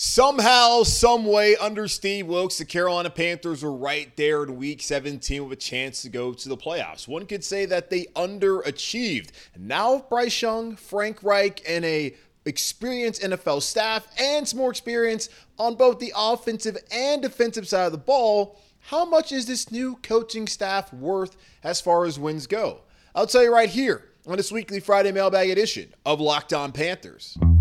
Somehow, some way, under Steve Wilks, the Carolina Panthers were right there in Week 17 with a chance to go to the playoffs. One could say that they underachieved. Now, Bryce Young, Frank Reich, and a experienced NFL staff and some more experience on both the offensive and defensive side of the ball, how much is this new coaching staff worth as far as wins go? I'll tell you right here on this weekly Friday mailbag edition of Locked On Panthers.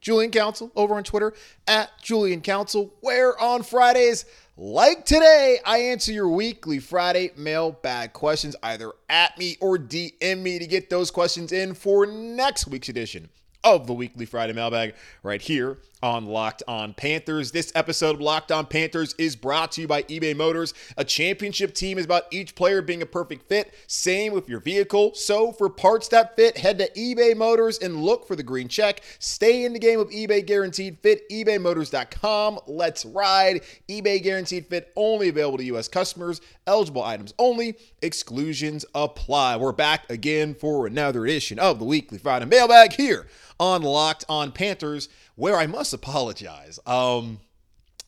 Julian Council over on Twitter at Julian Council, where on Fridays, like today, I answer your weekly Friday mailbag questions. Either at me or DM me to get those questions in for next week's edition of the weekly Friday mailbag right here on Locked On Panthers. This episode of Locked On Panthers is brought to you by eBay Motors. A championship team is about each player being a perfect fit. Same with your vehicle. So for parts that fit, head to eBay Motors and look for the green check. Stay in the game with eBay Guaranteed Fit. ebaymotors.com. Let's ride. eBay Guaranteed Fit only available to U.S. customers. Eligible items only. Exclusions apply. We're back again for another edition of the weekly Friday mailbag here on Locked On Panthers where I must apologize. Um,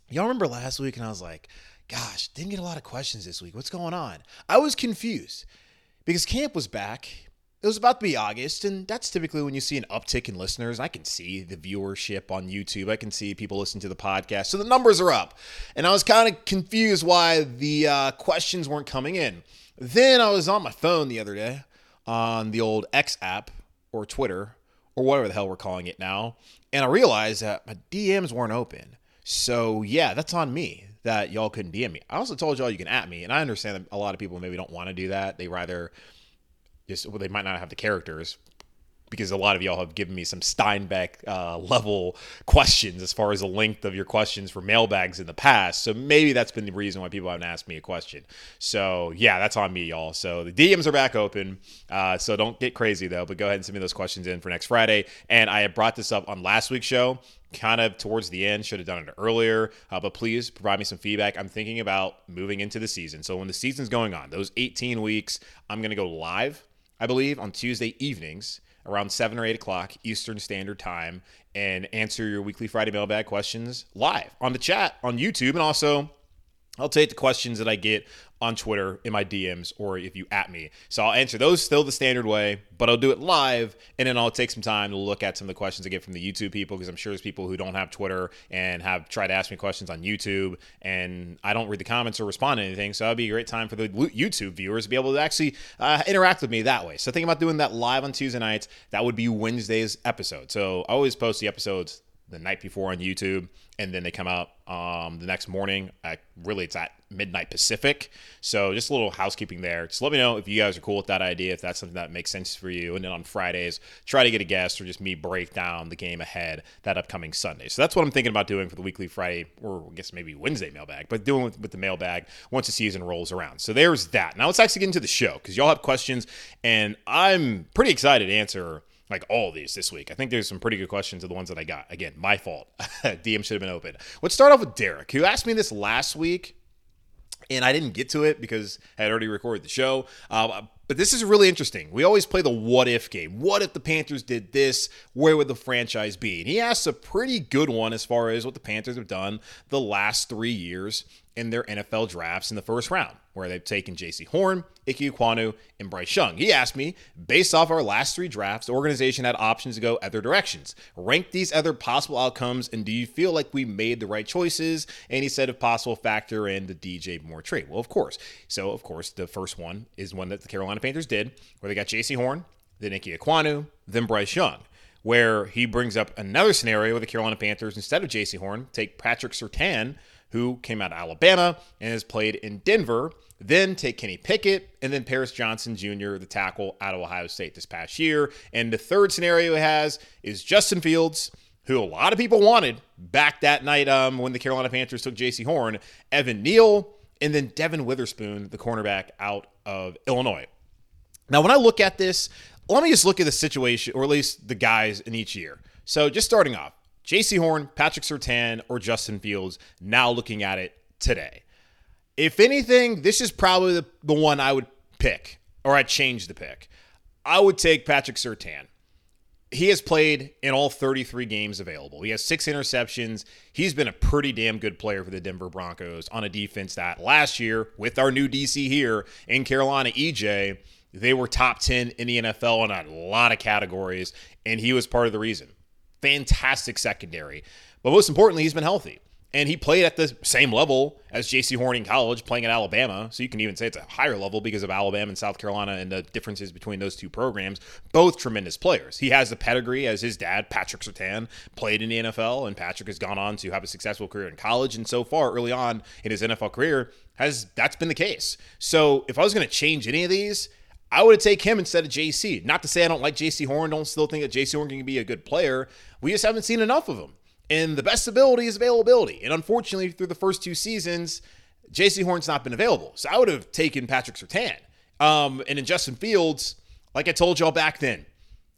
y'all remember last week, and I was like, gosh, didn't get a lot of questions this week. What's going on? I was confused because camp was back. It was about to be August, and that's typically when you see an uptick in listeners. I can see the viewership on YouTube. I can see people listen to the podcast. So the numbers are up. And I was kind of confused why the uh, questions weren't coming in. Then I was on my phone the other day on the old X app or Twitter or whatever the hell we're calling it now. And I realized that my DMs weren't open. So yeah, that's on me that y'all couldn't DM me. I also told y'all you can at me, and I understand that a lot of people maybe don't want to do that. They rather just well, they might not have the characters because a lot of y'all have given me some Steinbeck uh, level questions as far as the length of your questions for mailbags in the past. So maybe that's been the reason why people haven't asked me a question. So yeah, that's on me, y'all. So the DMs are back open. Uh, so don't get crazy though, but go ahead and send me those questions in for next Friday. And I brought this up on last week's show kind of towards the end. Should have done it earlier, uh, but please provide me some feedback. I'm thinking about moving into the season. So when the season's going on, those 18 weeks, I'm going to go live, I believe, on Tuesday evenings around 7 or 8 o'clock Eastern Standard Time and answer your weekly Friday mailbag questions live on the chat on YouTube. And also, I'll take the questions that I get on Twitter in my DMs or if you at me. So I'll answer those still the standard way, but I'll do it live and then I'll take some time to look at some of the questions I get from the YouTube people because I'm sure there's people who don't have Twitter and have tried to ask me questions on YouTube and I don't read the comments or respond to anything. So that'd be a great time for the YouTube viewers to be able to actually uh, interact with me that way. So think about doing that live on Tuesday nights. That would be Wednesday's episode. So I always post the episodes the night before on YouTube, and then they come out um, the next morning. At, really, it's at midnight Pacific. So just a little housekeeping there. Just let me know if you guys are cool with that idea, if that's something that makes sense for you. And then on Fridays, try to get a guest or just me break down the game ahead that upcoming Sunday. So that's what I'm thinking about doing for the weekly Friday, or I guess maybe Wednesday mailbag, but doing with, with the mailbag once the season rolls around. So there's that. Now let's actually get into the show because y'all have questions, and I'm pretty excited to answer like all these this week. I think there's some pretty good questions of the ones that I got. Again, my fault. DM should have been open. Let's start off with Derek, who asked me this last week, and I didn't get to it because I had already recorded the show. Uh, but this is really interesting. We always play the what if game. What if the Panthers did this? Where would the franchise be? And he asked a pretty good one as far as what the Panthers have done the last three years in their NFL drafts in the first round, where they've taken Jaycee Horn, Ike Ekwonu, and Bryce Young. He asked me, based off our last three drafts, the organization had options to go other directions. Rank these other possible outcomes, and do you feel like we made the right choices? And he said, if possible, factor in the DJ Moore trade. Well, of course. So, of course, the first one is one that the Carolina Panthers did, where they got Jaycee Horn, then Ike Ekwonu, then Bryce Young. where he brings up another scenario with the Carolina Panthers instead of Jaycee Horn, take Patrick Surtain, who came out of Alabama and has played in Denver. Then take Kenny Pickett and then Paris Johnson Jr., the tackle out of Ohio State this past year. And the third scenario he has is Justin Fields, who a lot of people wanted back that night um, when the Carolina Panthers took Jaycee Horn, Evan Neal, and then Devin Witherspoon, the cornerback out of Illinois. Now, when I look at this, let me just look at the situation, or at least the guys in each year. So, just starting off, Jaycee Horn, Patrick Surtain, or Justin Fields, now looking at it today. If anything, this is probably the, the one I would pick, or I'd change the pick. I would take Patrick Surtain. He has played in all 33 games available. He has six interceptions. He's been a pretty damn good player for the Denver Broncos on a defense that last year, with our new DC here in Carolina, EJ, they were top 10 in the NFL in a lot of categories, and he was part of the reason. Fantastic secondary. But most importantly, he's been healthy. And he played at the same level as Jaycee Horn in college, playing at Alabama. So you can even say it's a higher level because of Alabama and South Carolina and the differences between those two programs. Both tremendous players. He has the pedigree as his dad, Patrick Surtain, played in the NFL, and Patrick has gone on to have a successful career in college. And so far, early on in his NFL career, has that's been the case. So if I was going to change any of these, I would take him instead of JC. Not to say I don't like Jaycee Horn, don't still think that Jaycee Horn can be a good player. We just haven't seen enough of him. And the best ability is availability. And unfortunately, through the first two seasons, Jaycee Horn's not been available. So I would have taken Patrick Surtain. Um, and in Justin Fields, like I told y'all back then,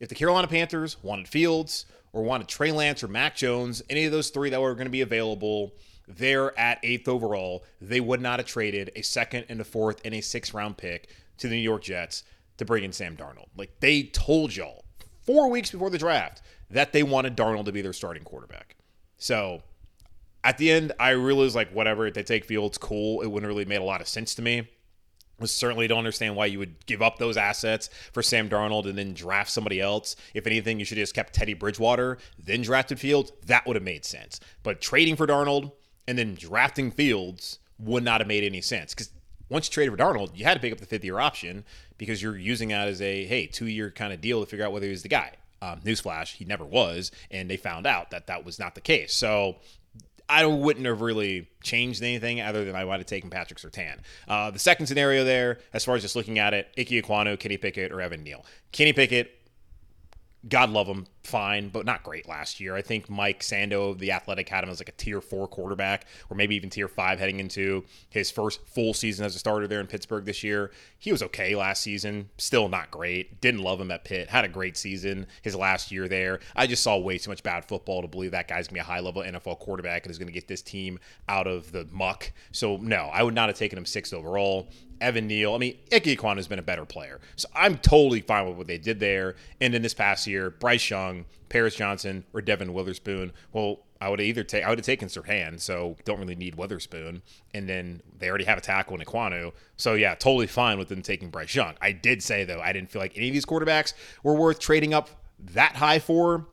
if the Carolina Panthers wanted Fields or wanted Trey Lance or Mac Jones, any of those three that were going to be available, they're at eighth overall. They would not have traded a second and a fourth and a sixth round pick to the New York Jets to bring in Sam Darnold. Like they told y'all four weeks before the draft that they wanted Darnold to be their starting quarterback. So at the end, I realized like, whatever, if they take Fields, cool. It wouldn't really made a lot of sense to me. I certainly don't understand why you would give up those assets for Sam Darnold and then draft somebody else. If anything, you should have just kept Teddy Bridgewater, then drafted Fields. That would have made sense. But trading for Darnold and then drafting Fields would not have made any sense because once you traded for Darnold, you had to pick up the fifth year option because you're using that as a hey two year kind of deal to figure out whether he's the guy. Um, newsflash, he never was, and they found out that that was not the case. So I wouldn't have really changed anything other than I might have taken Patrick Surtain. Uh, the second scenario there, as far as just looking at it, Ike Ekwonu, Kenny Pickett, or Evan Neal. Kenny Pickett, God love him, fine, but not great last year. I think Mike Sando of the Athletic had him as like a tier four quarterback, or maybe even tier five heading into his first full season as a starter there in Pittsburgh this year. He was okay last season, still not great. Didn't love him at Pitt, had a great season his last year there. I just saw way too much bad football to believe that guy's gonna be a high level NFL quarterback and is gonna get this team out of the muck. So, no, I would not have taken him sixth overall. Evan Neal. I mean, Ike Ekwonu has been a better player. So I'm totally fine with what they did there. And in this past year, Bryce Young, Paris Johnson, or Devin Witherspoon. Well, I would either take I would have taken Surtain, so don't really need Witherspoon. And then they already have a tackle in Ekwonu. So yeah, totally fine with them taking Bryce Young. I did say though, I didn't feel like any of these quarterbacks were worth trading up that high for.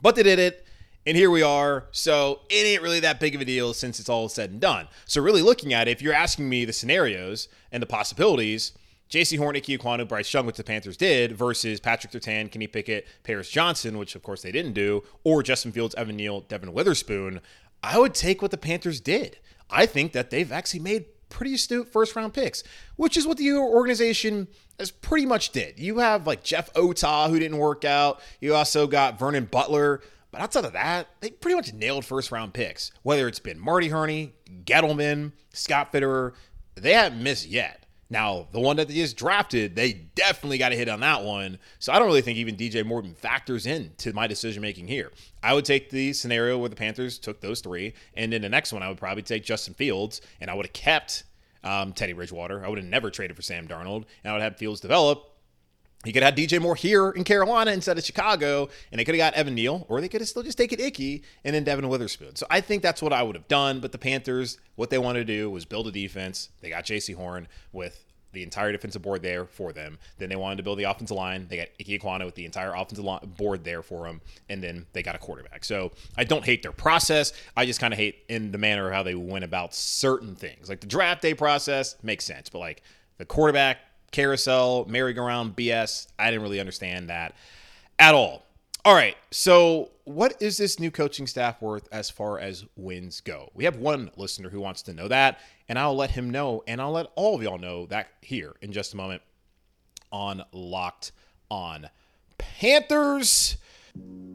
But they did it. And here we are. So it ain't really that big of a deal since it's all said and done. So really looking at it, if you're asking me the scenarios and the possibilities, Jaycee Horn, Ike Ekwonu, Bryce Young, which the Panthers did, versus Patrick Surtain, Kenny Pickett, Paris Johnson, which of course they didn't do, or Justin Fields, Evan Neal, Devin Witherspoon, I would take what the Panthers did. I think that they've actually made pretty astute first round picks, which is what the organization has pretty much did. You have like Jeff Otah, who didn't work out. You also got Vernon Butler. But outside of that, they pretty much nailed first round picks. Whether it's been Marty Hurney, Gettleman, Scott Fitterer, they haven't missed yet. Now, the one that they just drafted, they definitely got a hit on that one. So I don't really think even DJ Morton factors in to my decision making here. I would take the scenario where the Panthers took those three, and then the next one I would probably take Justin Fields, and I would have kept um, Teddy Bridgewater. I would have never traded for Sam Darnold, and I would have Fields develop he could have DJ Moore here in Carolina instead of Chicago, and they could have got Evan Neal, or they could have still just taken Icky and then Devin Witherspoon. So I think that's what I would have done. But the Panthers, what they wanted to do was build a defense. They got Jaycee Horn with the entire defensive board there for them. Then they wanted to build the offensive line. They got Ike Ekwonu with the entire offensive board there for them, and then they got a quarterback. So I don't hate their process. I just kind of hate in the manner of how they went about certain things. Like the draft day process makes sense, but like the quarterback carousel, merry-go-round BS. I didn't really understand that at all. All right. So, what is this new coaching staff worth as far as wins go? We have one listener who wants to know that, and I'll let him know, and I'll let all of y'all know that here in just a moment on Locked On Panthers.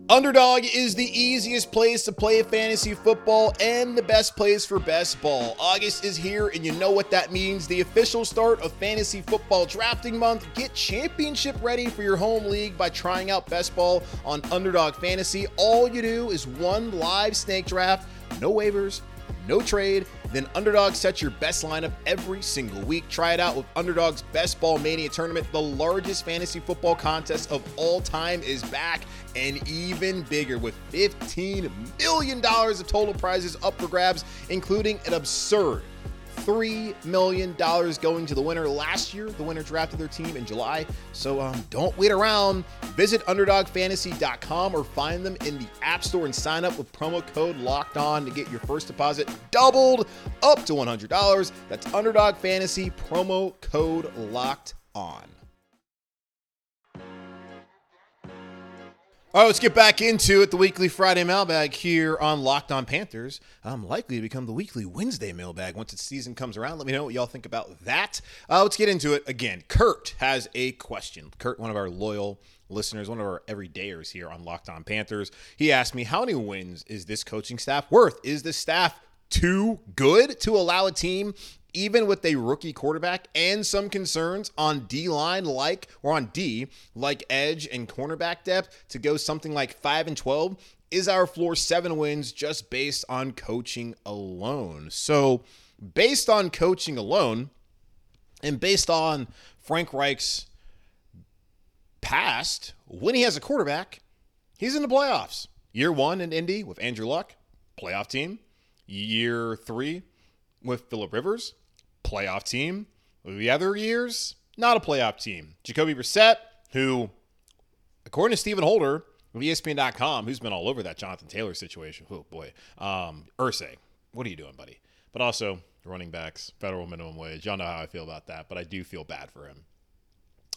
Underdog is the easiest place to play fantasy football and the best place for best ball. August is here, and you know what that means the official start of fantasy football drafting month. Get championship ready for your home league by trying out best ball on Underdog Fantasy. All you do is one live snake draft, no waivers, no trade then Underdog sets your best lineup every single week. Try it out with Underdog's Best Ball Mania tournament. The largest fantasy football contest of all time is back and even bigger with $15 million of total prizes up for grabs, including an absurd $3 million going to the winner. Last year, the winner drafted their team in July. So um, don't wait around. Visit UnderdogFantasy.com or find them in the App Store and sign up with promo code Locked On to get your first deposit doubled up to $100. That's Underdog Fantasy, promo code Locked On. All right, let's get back into it. The weekly Friday mailbag here on Locked On Panthers. I'm likely to become the weekly Wednesday mailbag once the season comes around. Let me know what y'all think about that. Uh, let's get into it again. Kurt has a question. Kurt, one of our loyal listeners, one of our everydayers here on Locked On Panthers, he asked me, How many wins is this coaching staff worth? Is the staff too good to allow a team even with a rookie quarterback and some concerns on D line like or on D like edge and cornerback depth to go something like 5 and 12 is our floor 7 wins just based on coaching alone. So, based on coaching alone and based on Frank Reich's past, when he has a quarterback, he's in the playoffs. Year 1 in Indy with Andrew Luck, playoff team. Year 3 with Philip Rivers, playoff team. The other years, not a playoff team. Jacoby Brissett, who, according to Stephen Holder of ESPN.com, who's been all over that Jonathan Taylor situation. Oh boy, um, Irsay, what are you doing, buddy? But also running backs, federal minimum wage. Y'all know how I feel about that, but I do feel bad for him.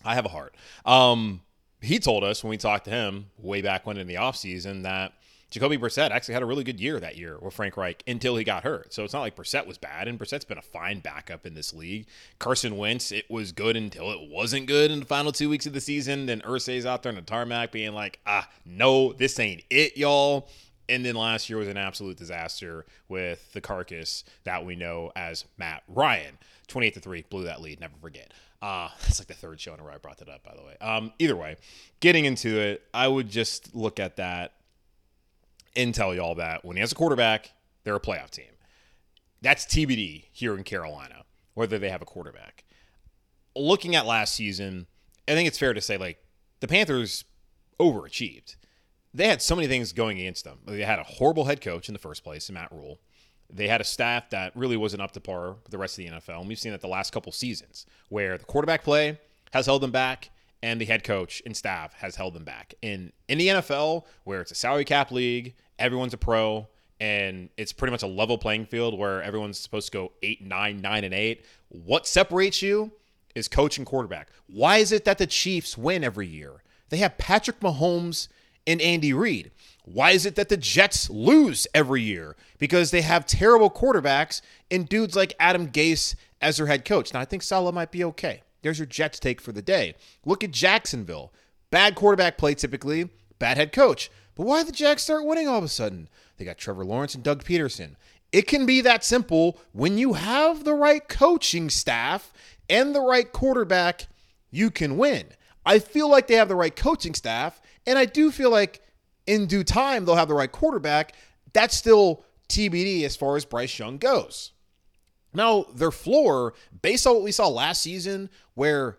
I have a heart. Um, he told us when we talked to him way back when in the offseason that Jacoby Brissett actually had a really good year that year with Frank Reich until he got hurt. So it's not like Brissett was bad, and Brissett's been a fine backup in this league. Carson Wentz, it was good until it wasn't good in the final two weeks of the season. Then Irsay's out there in the tarmac being like, ah, no, this ain't it, y'all. And then last year was an absolute disaster with the carcass that we know as Matt Ryan. 28 to 3, blew that lead, never forget. Uh, it's like the third show in a row I brought that up, by the way. Um, either way, getting into it, I would just look at that and tell y'all that when he has a quarterback, they're a playoff team. That's TBD here in Carolina, whether they have a quarterback. Looking at last season, I think it's fair to say like the Panthers overachieved. They had so many things going against them. They had a horrible head coach in the first place, Matt Rhule. They had a staff that really wasn't up to par with the rest of the NFL. And we've seen that the last couple seasons where the quarterback play has held them back and the head coach and staff has held them back. In in the NFL, where it's a salary cap league everyone's a pro and it's pretty much a level playing field where everyone's supposed to go eight, nine, nine, and eight. What separates you is coach and quarterback. Why is it that the Chiefs win every year? They have Patrick Mahomes and Andy Reid. Why is it that the Jets lose every year? Because they have terrible quarterbacks and dudes like Adam Gase as their head coach. Now, I think Saleh might be okay. There's your Jets take for the day. Look at Jacksonville. Bad quarterback play typically, bad head coach. But why did the Jags start winning all of a sudden? They got Trevor Lawrence and Doug Pederson. It can be that simple when you have the right coaching staff and the right quarterback, you can win. I feel like they have the right coaching staff, and I do feel like in due time they'll have the right quarterback. That's still TBD as far as Bryce Young goes. Now, their floor, based on what we saw last season, where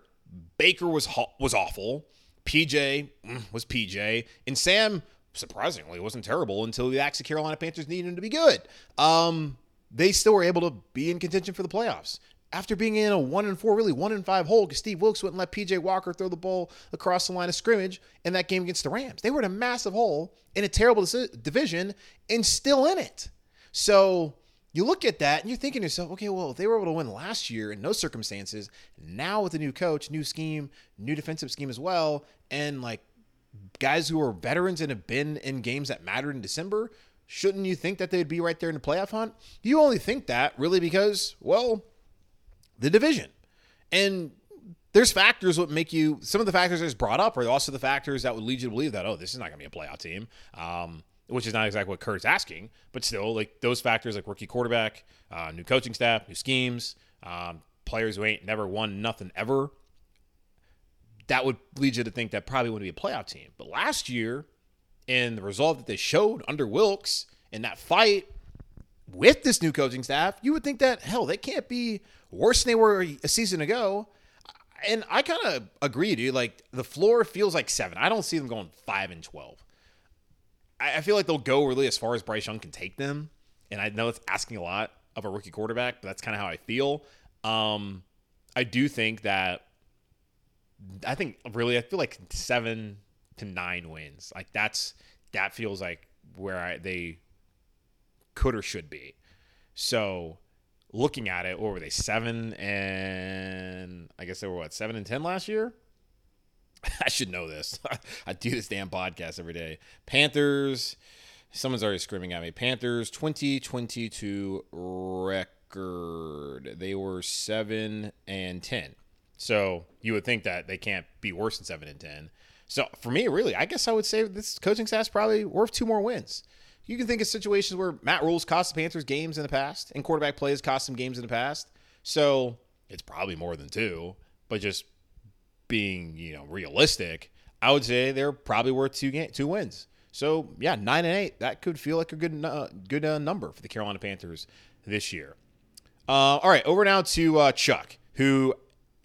Baker was was awful, PJ mm, was PJ, and Sam surprisingly wasn't terrible until the actually Carolina Panthers needed him to be good. Um, they still were able to be in contention for the playoffs after being in a one and four, really one and five hole, because Steve Wilks wouldn't let PJ Walker throw the ball across the line of scrimmage in that game against the Rams. They were in a massive hole in a terrible division and still in it. So you look at that and you're thinking to yourself, okay, well, they were able to win last year in no circumstances. Now with a new coach, new scheme, new defensive scheme as well, and like guys who are veterans and have been in games that mattered in December, shouldn't you think that they'd be right there in the playoff hunt? You only think that really because, well, the division. And there's factors that make you some of the factors that's brought up are also the factors that would lead you to believe that oh this is not to be a playoff team um, which is not exactly what Kurt's asking but still like those factors like rookie quarterback uh, new coaching staff new schemes um, players who ain't never won nothing ever that would lead you to think that probably wouldn't be a playoff team but last year and the result that they showed under Wilks in that fight with this new coaching staff you would think that hell they can't be worse than they were a season ago and I kind of agree, dude. Like the floor feels like seven. I don't see them going five and twelve. I, I feel like they'll go really as far as Bryce Young can take them. And I know it's asking a lot of a rookie quarterback, but that's kind of how I feel. Um, I do think that I think really I feel like seven to nine wins. Like that's that feels like where I, they could or should be. So looking at it, what were they? Seven and I guess they were what seven and ten last year. I should know this. I do this damn podcast every day. Panthers. Someone's already screaming at me. Panthers 2022 record. They were 7 and 10. So you would think that they can't be worse than 7 and 10. So for me, really, I guess I would say this coaching staff's probably worth two more wins. You can think of situations where Matt Rhule's cost the Panthers games in the past, and quarterback plays cost them games in the past. So it's probably more than two, but just being you know realistic, I would say they're probably worth two game, two wins. So yeah, nine and eight that could feel like a good uh, good uh, number for the Carolina Panthers this year. Uh, all right, over now to uh, Chuck, who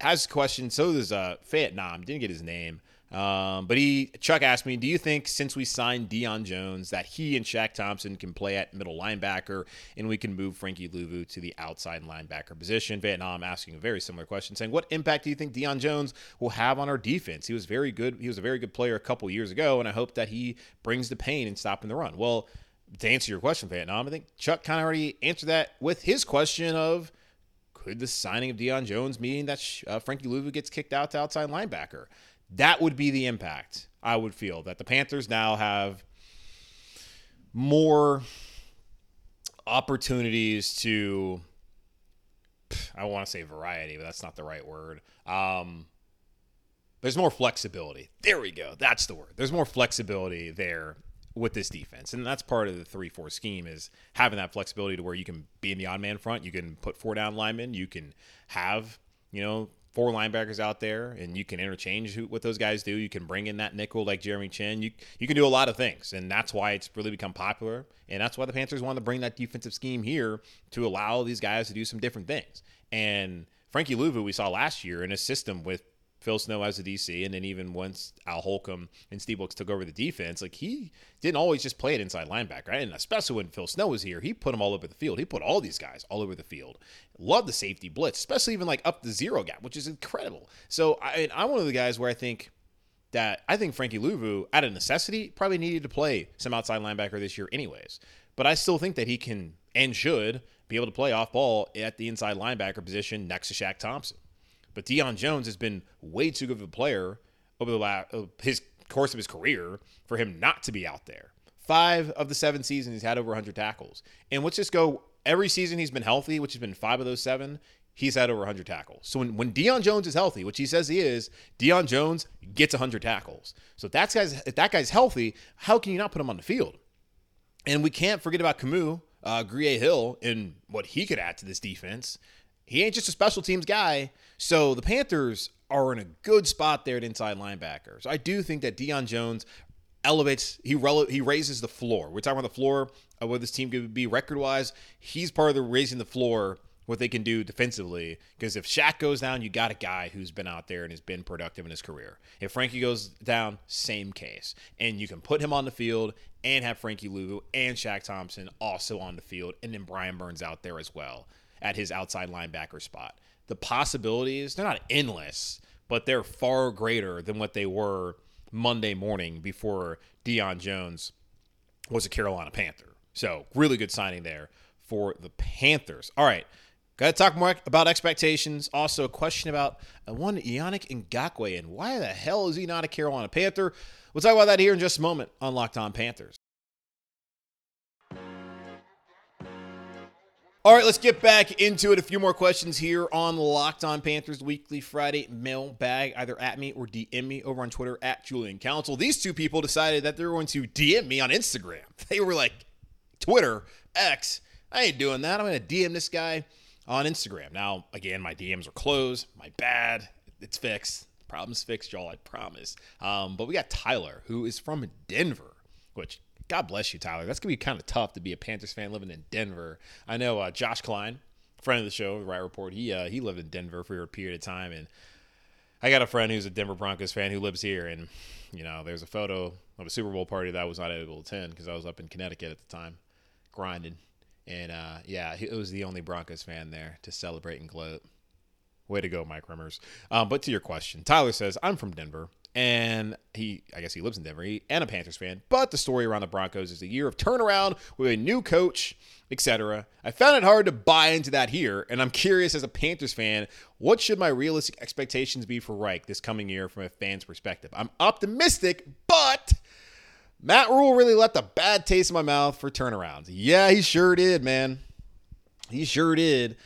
has a question. So there's uh, Fayette Nam didn't get his name. Um, but he Chuck asked me, do you think since we signed Deion Jones that he and Shaq Thompson can play at middle linebacker and we can move Frankie Luvu to the outside linebacker position? Vietnam asking a very similar question, saying, What impact do you think Deion Jones will have on our defense? He was very good, he was a very good player a couple years ago, and I hope that he brings the pain in stopping the run. Well, to answer your question, Vietnam, I think Chuck kind of already answered that with his question of could the signing of Deion Jones mean that uh, Frankie Luvu gets kicked out to outside linebacker? That would be the impact, I would feel, that the Panthers now have more opportunities to I want to say variety, but that's not the right word. Um, there's more flexibility. There we go. That's the word. There's more flexibility there with this defense. And that's part of the 3-4 scheme is having that flexibility to where you can be in the odd man front, you can put four down linemen, you can have, you know, four linebackers out there, and you can interchange what those guys do. You can bring in that nickel like Jeremy Chinn. You you can do a lot of things, and that's why it's really become popular. And that's why the Panthers wanted to bring that defensive scheme here to allow these guys to do some different things. And Frankie Luvu, we saw last year in a system with Phil Snow as a DC, and then even once Al Holcomb and Steve Wilks took over the defense, like he didn't always just play it inside linebacker, right? and especially when Phil Snow was here, he put them all over the field. He put all these guys all over the field. Love the safety blitz, especially even like up the zero gap, which is incredible. So I, I'm one of the guys where I think that I think Frankie Luvu, out of necessity, probably needed to play some outside linebacker this year, anyways. But I still think that he can and should be able to play off ball at the inside linebacker position next to Shaq Thompson. But Deion Jones has been way too good of a player over the last uh, his course of his career for him not to be out there. Five of the seven seasons he's had over 100 tackles, and let's just go every season he's been healthy, which has been five of those seven. He's had over 100 tackles. So when, when Deion Jones is healthy, which he says he is, Deion Jones gets 100 tackles. So if, that's guys, if that guy's healthy, how can you not put him on the field? And we can't forget about Kamu, uh, Grugier Hill, and what he could add to this defense. He ain't just a special teams guy. So the Panthers are in a good spot there at inside linebacker. So I do think that Deion Jones elevates, he rele- he raises the floor. We're talking about the floor of where this team could be record wise. He's part of the raising the floor what they can do defensively. Because if Shaq goes down, you got a guy who's been out there and has been productive in his career. If Frankie goes down, same case. And you can put him on the field and have Frankie Luvu and Shaq Thompson also on the field, and then Brian Burns out there as well at his outside linebacker spot the possibilities, they're not endless, but they're far greater than what they were Monday morning before Deion Jones was a Carolina Panther. So, really good signing there for the Panthers. All right. Got to talk more about expectations. Also, a question about uh, one Yannick Ngakoue and why the hell is he not a Carolina Panther? We'll talk about that here in just a moment on Locked On Panthers. All right, let's get back into it. A few more questions here on the Locked On Panthers Weekly Friday mailbag. Either at me or DM me over on Twitter at Julian Council. These two people decided that they were going to DM me on Instagram. They were like, Twitter, X, I ain't doing that. I'm going to DM this guy on Instagram. Now, again, my DMs are closed. My bad. It's fixed. Problem's fixed, y'all. I promise. Um, but we got Tyler, who is from Denver, which God bless you, Tyler. That's gonna be kind of tough to be a Panthers fan living in Denver. I know uh, Josh Klein, friend of the show, the Right Report. He uh, he lived in Denver for a period of time, and I got a friend who's a Denver Broncos fan who lives here, and you know, there's a photo of a Super Bowl party that I was not able to attend because I was up in Connecticut at the time, grinding, and uh, yeah, it was the only Broncos fan there to celebrate and gloat. Way to go, Mike Rimmers. Um, but to your question, Tyler says, I'm from Denver and he I guess he lives in Denver he, and a Panthers fan. But the story around the Broncos is a year of turnaround with a new coach, etc. I found it hard to buy into that here, and I'm curious as a Panthers fan, what should my realistic expectations be for Reich this coming year from a fan's perspective? I'm optimistic, but Matt Rhule really left a bad taste in my mouth for turnarounds. Yeah, he sure did, man. He sure did.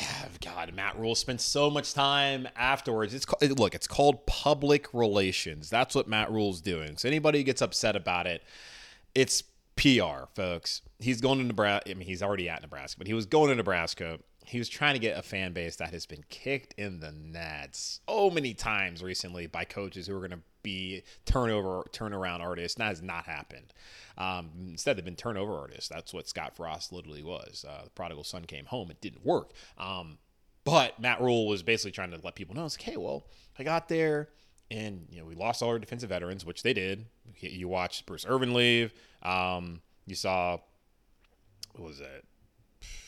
Oh, God, Matt Rhule spent so much time afterwards. It's look, it's called public relations. That's what Matt Rhule's doing. So anybody who gets upset about it, it's PR, folks. He's going to Nebraska. I mean, he's already at Nebraska, but he was going to Nebraska. He was trying to get a fan base that has been kicked in the nuts so many times recently by coaches who are going to be turnover turnaround artists. And that has not happened. Um, instead, they've been turnover artists. That's what Scott Frost literally was. Uh, the prodigal son came home. It didn't work. Um, but Matt Rhule was basically trying to let people know, it's like, hey, well, I got there and you know we lost all our defensive veterans, which they did. You watched Bruce Irvin leave. Um, you saw what was it?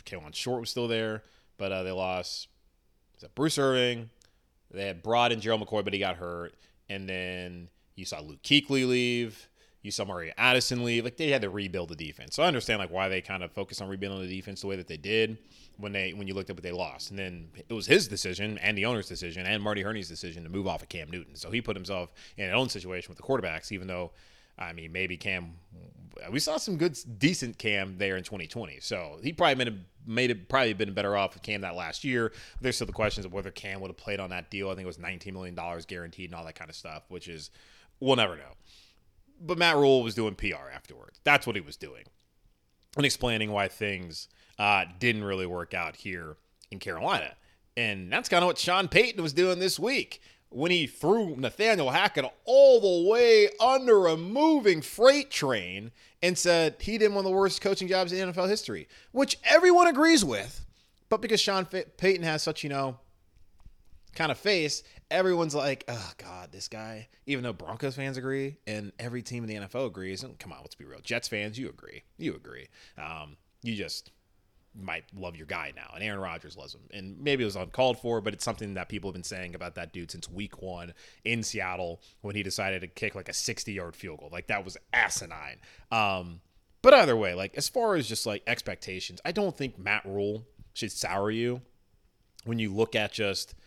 Kawann Short was still there, but uh, they lost. Bruce Irving? They had brought in Gerald McCoy, but he got hurt, and then you saw Luke Kuechly leave. You saw Mario Addison leave. Like they had to rebuild the defense. So I understand like why they kind of focused on rebuilding the defense the way that they did when they when you looked at what they lost. And then it was his decision and the owner's decision and Marty Hurney's decision to move off of Cam Newton. So he put himself in an own situation with the quarterbacks, even though I mean maybe Cam we saw some good decent Cam there in 2020. So he probably made, a, made it probably been better off with Cam that last year. There's still the questions of whether Cam would have played on that deal. I think it was 19 million dollars guaranteed and all that kind of stuff, which is we'll never know but Matt Rhule was doing PR afterwards. That's what he was doing, and explaining why things uh, didn't really work out here in Carolina. And that's kind of what Sean Payton was doing this week when he threw Nathaniel Hackett all the way under a moving freight train and said he did one of the worst coaching jobs in NFL history, which everyone agrees with. But because Sean Payton has such, you know, kind of face, everyone's like, oh God, this guy. Even though Broncos fans agree and every team in the NFL agrees, and come on, let's be real. Jets fans, you agree. You agree. Um, you just might love your guy now. And Aaron Rodgers loves him. And maybe it was uncalled for, but it's something that people have been saying about that dude since week one in Seattle when he decided to kick like a 60 yard field goal. Like that was asinine. Um, but either way, like as far as just like expectations, I don't think Matt Rhule should sour you when you look at just –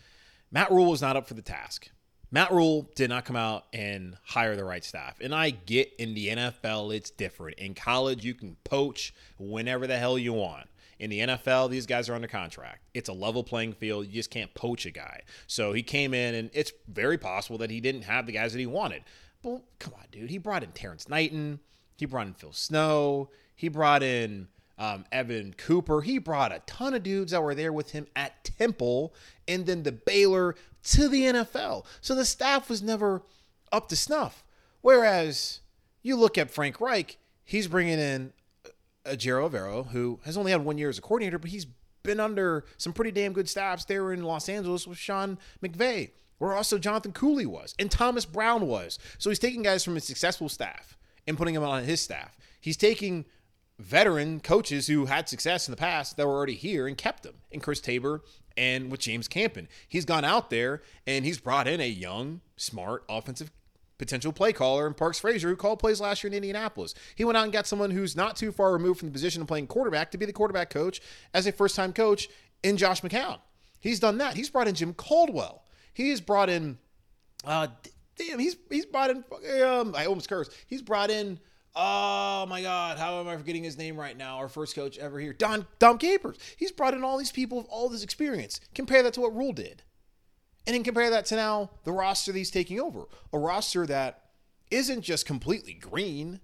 Matt Rhule was not up for the task. Matt Rhule did not come out and hire the right staff. And I get in the NFL, it's different. In college, you can poach whenever the hell you want. In the NFL, these guys are under contract. It's a level playing field. You just can't poach a guy. So he came in, and it's very possible that he didn't have the guys that he wanted. But come on, dude. He brought in Terrence Knighton. He brought in Phil Snow. He brought in um, Evan Cooper. He brought a ton of dudes that were there with him at Temple and then the Baylor to the NFL. So the staff was never up to snuff. Whereas you look at Frank Reich, he's bringing in a Ejiro Evero who has only had one year as a coordinator, but he's been under some pretty damn good staffs there in Los Angeles with Sean McVay, where also Jonathan Cooley was and Thomas Brown was. So he's taking guys from a successful staff and putting them on his staff. He's taking veteran coaches who had success in the past that were already here and kept them. And Chris Tabor and with James Campen. He's gone out there and he's brought in a young, smart offensive potential play caller in Parks Frazier, who called plays last year in Indianapolis. He went out and got someone who's not too far removed from the position of playing quarterback to be the quarterback coach as a first time coach in Josh McCown. He's done that. He's brought in Jim Caldwell. He's brought in, uh, damn, he's he's brought in. Um, I almost cursed. He's brought in. Oh my God, how am I forgetting his name right now? Our first coach ever here, Don Dom Capers. He's brought in all these people with all this experience. Compare that to what Rule did, and then compare that to now the roster that he's taking over, a roster that isn't just completely green,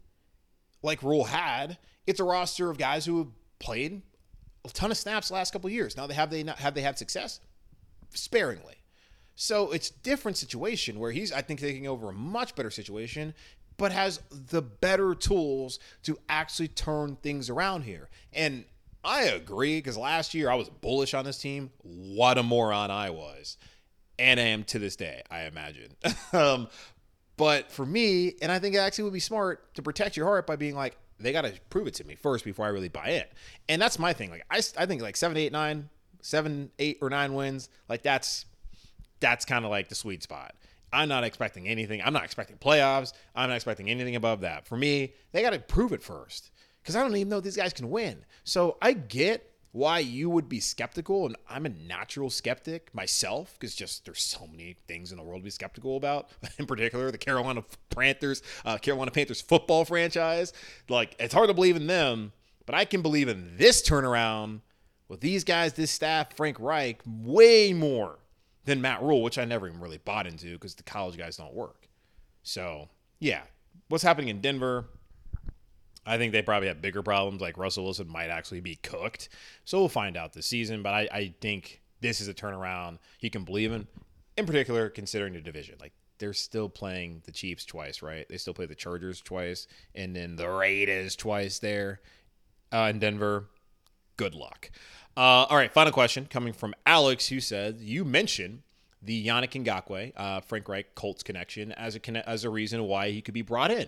like Rhule had. It's a roster of guys who have played a ton of snaps last couple years. Now they have they not have they had success sparingly. So it's different situation where he's I think taking over a much better situation, but has the better tools to actually turn things around here. And I agree because last year I was bullish on this team. What a moron I was, and I am to this day. I imagine. um, but for me, and I think it actually would be smart to protect your heart by being like, they got to prove it to me first before I really buy in. And that's my thing. Like I, I think like seven, eight, nine, seven, eight or nine wins. Like that's that's kind of like the sweet spot. I'm not expecting anything. I'm not expecting playoffs. I'm not expecting anything above that. For me, they got to prove it first because I don't even know these guys can win. So I get why you would be skeptical, and I'm a natural skeptic myself because just there's so many things in the world to be skeptical about. In particular, the Carolina Panthers, uh, Carolina Panthers football franchise. Like it's hard to believe in them, but I can believe in this turnaround with these guys, this staff, Frank Reich, way more than Matt Rhule, which I never even really bought into because the college guys don't work. So yeah, what's happening in Denver? I think they probably have bigger problems. Like Russell Wilson might actually be cooked. So we'll find out this season. But I, I think this is a turnaround he can believe in, in particular, considering the division. Like they're still playing the Chiefs twice, right? They still play the Chargers twice and then the Raiders twice there uh, in Denver. Good luck. Uh, all right, final question coming from Alex, who said, You mentioned the Yannick Ngakoue, uh, Frank Reich Colts connection as a, as a reason why he could be brought in.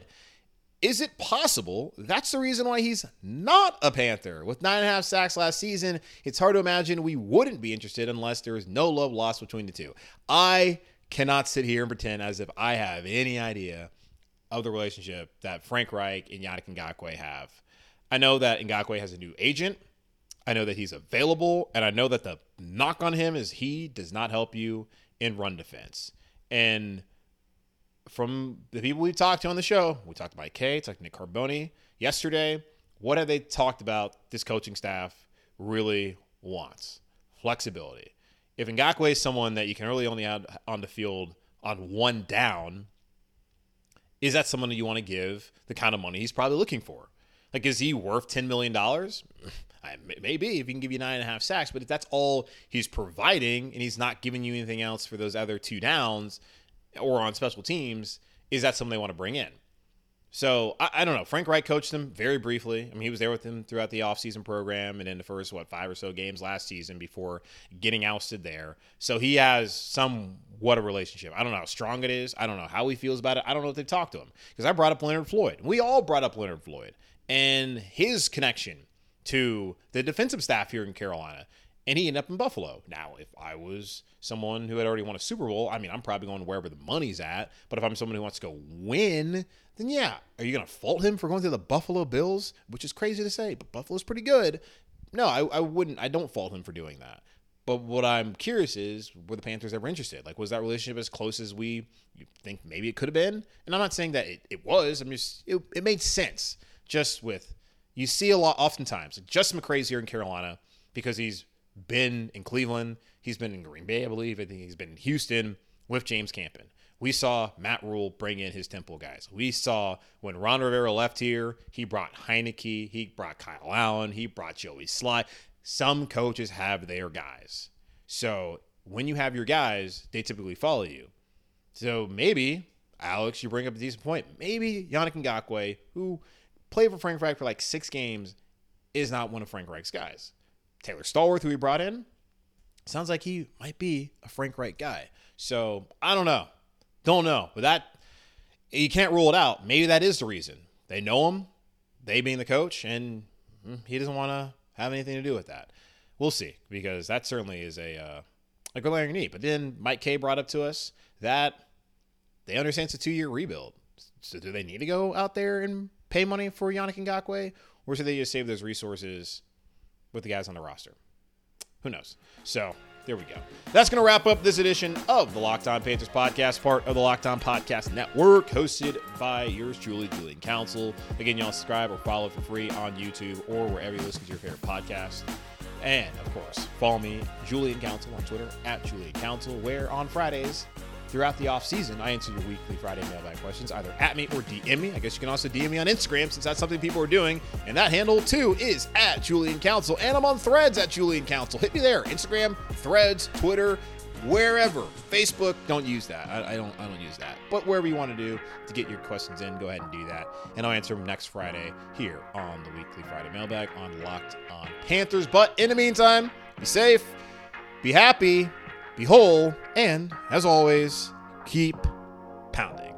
Is it possible that's the reason why he's not a Panther? With nine and a half sacks last season, it's hard to imagine we wouldn't be interested unless there is no love lost between the two. I cannot sit here and pretend as if I have any idea of the relationship that Frank Reich and Yannick Ngakoue have. I know that Ngakoue has a new agent. I know that he's available, and I know that the knock on him is he does not help you in run defense. And from the people we talked to on the show, we talked to Mike Kaye, talked to Nick Carboni yesterday. What have they talked about this coaching staff really wants? Flexibility. If Ngakoue is someone that you can really only add on the field on one down, is that someone that you want to give the kind of money he's probably looking for? Like, is he worth $10 million? Maybe if he can give you nine and a half sacks, but if that's all he's providing and he's not giving you anything else for those other two downs, or on special teams, is that something they want to bring in? So I, I, don't know. Frank Reich coached them very briefly. I mean, he was there with them throughout the offseason program and in the first, what, five or so games last season before getting ousted there. So he has somewhat a relationship. I don't know how strong it is. I don't know how he feels about it. I don't know if they've talked to him. Because I brought up Leonard Floyd. We all brought up Leonard Floyd and his connection to the defensive staff here in Carolina and he ended up in Buffalo. Now, if I was someone who had already won a Super Bowl, I mean, I'm probably going wherever the money's at. But if I'm someone who wants to go win, then yeah, are you going to fault him for going to the Buffalo Bills? Which is crazy to say, but Buffalo's pretty good. No, I, I wouldn't. I don't fault him for doing that. But what I'm curious is, were the Panthers ever interested? Like, was that relationship as close as we think maybe it could have been? And I'm not saying that it, it was. I'm just, it, it made sense just with, you see a lot oftentimes. Like Justin McCray's here in Carolina because he's been in Cleveland. He's been in Green Bay, I believe. I think he's been in Houston with James Campen. We saw Matt Rhule bring in his Temple guys. We saw when Ron Rivera left here, he brought Heinicke, he brought Kyle Allen, he brought Joey Slye. Some coaches have their guys. So when you have your guys, they typically follow you. So maybe, Alex, you bring up a decent point. Maybe Yannick Ngakoue, who played for Frank Reich for like six games, is not one of Frank Reich's guys. Taylor Stallworth, who he brought in, sounds like he might be a Frank Reich guy. So I don't know. Don't know. But that, you can't rule it out. Maybe that is the reason. They know him, they being the coach, and hmm, he doesn't want to have anything to do with that. We'll see, because that certainly is a, uh, a glaring need. But then Mike Kaye brought up to us that they understand it's a two year rebuild. So do they need to go out there and pay money for Yannick Ngakoue? Or should they just save those resources with the guys on the roster. Who knows? So there we go. That's going to wrap up this edition of the Locked On Panthers podcast, part of the Locked On Podcast Network, hosted by yours truly, Julian Council. Again, y'all subscribe or follow for free on YouTube or wherever you listen to your favorite podcast. And of course, follow me, Julian Council, on Twitter at Julian Council, where on Fridays throughout the off season, I answer your weekly Friday mailbag questions either at me or DM me. I guess you can also DM me on Instagram since that's something people are doing. And that handle too is at Julian Council. And I'm on threads at Julian Council. Hit me there. Instagram, threads, Twitter, wherever. Facebook, don't use that. I, I, don't I don't use that. But wherever you want to do to get your questions in, go ahead and do that. And I'll answer them next Friday here on the weekly Friday mailbag on Locked on Panthers. But in the meantime, be safe, be happy, be whole, and as always, keep pounding.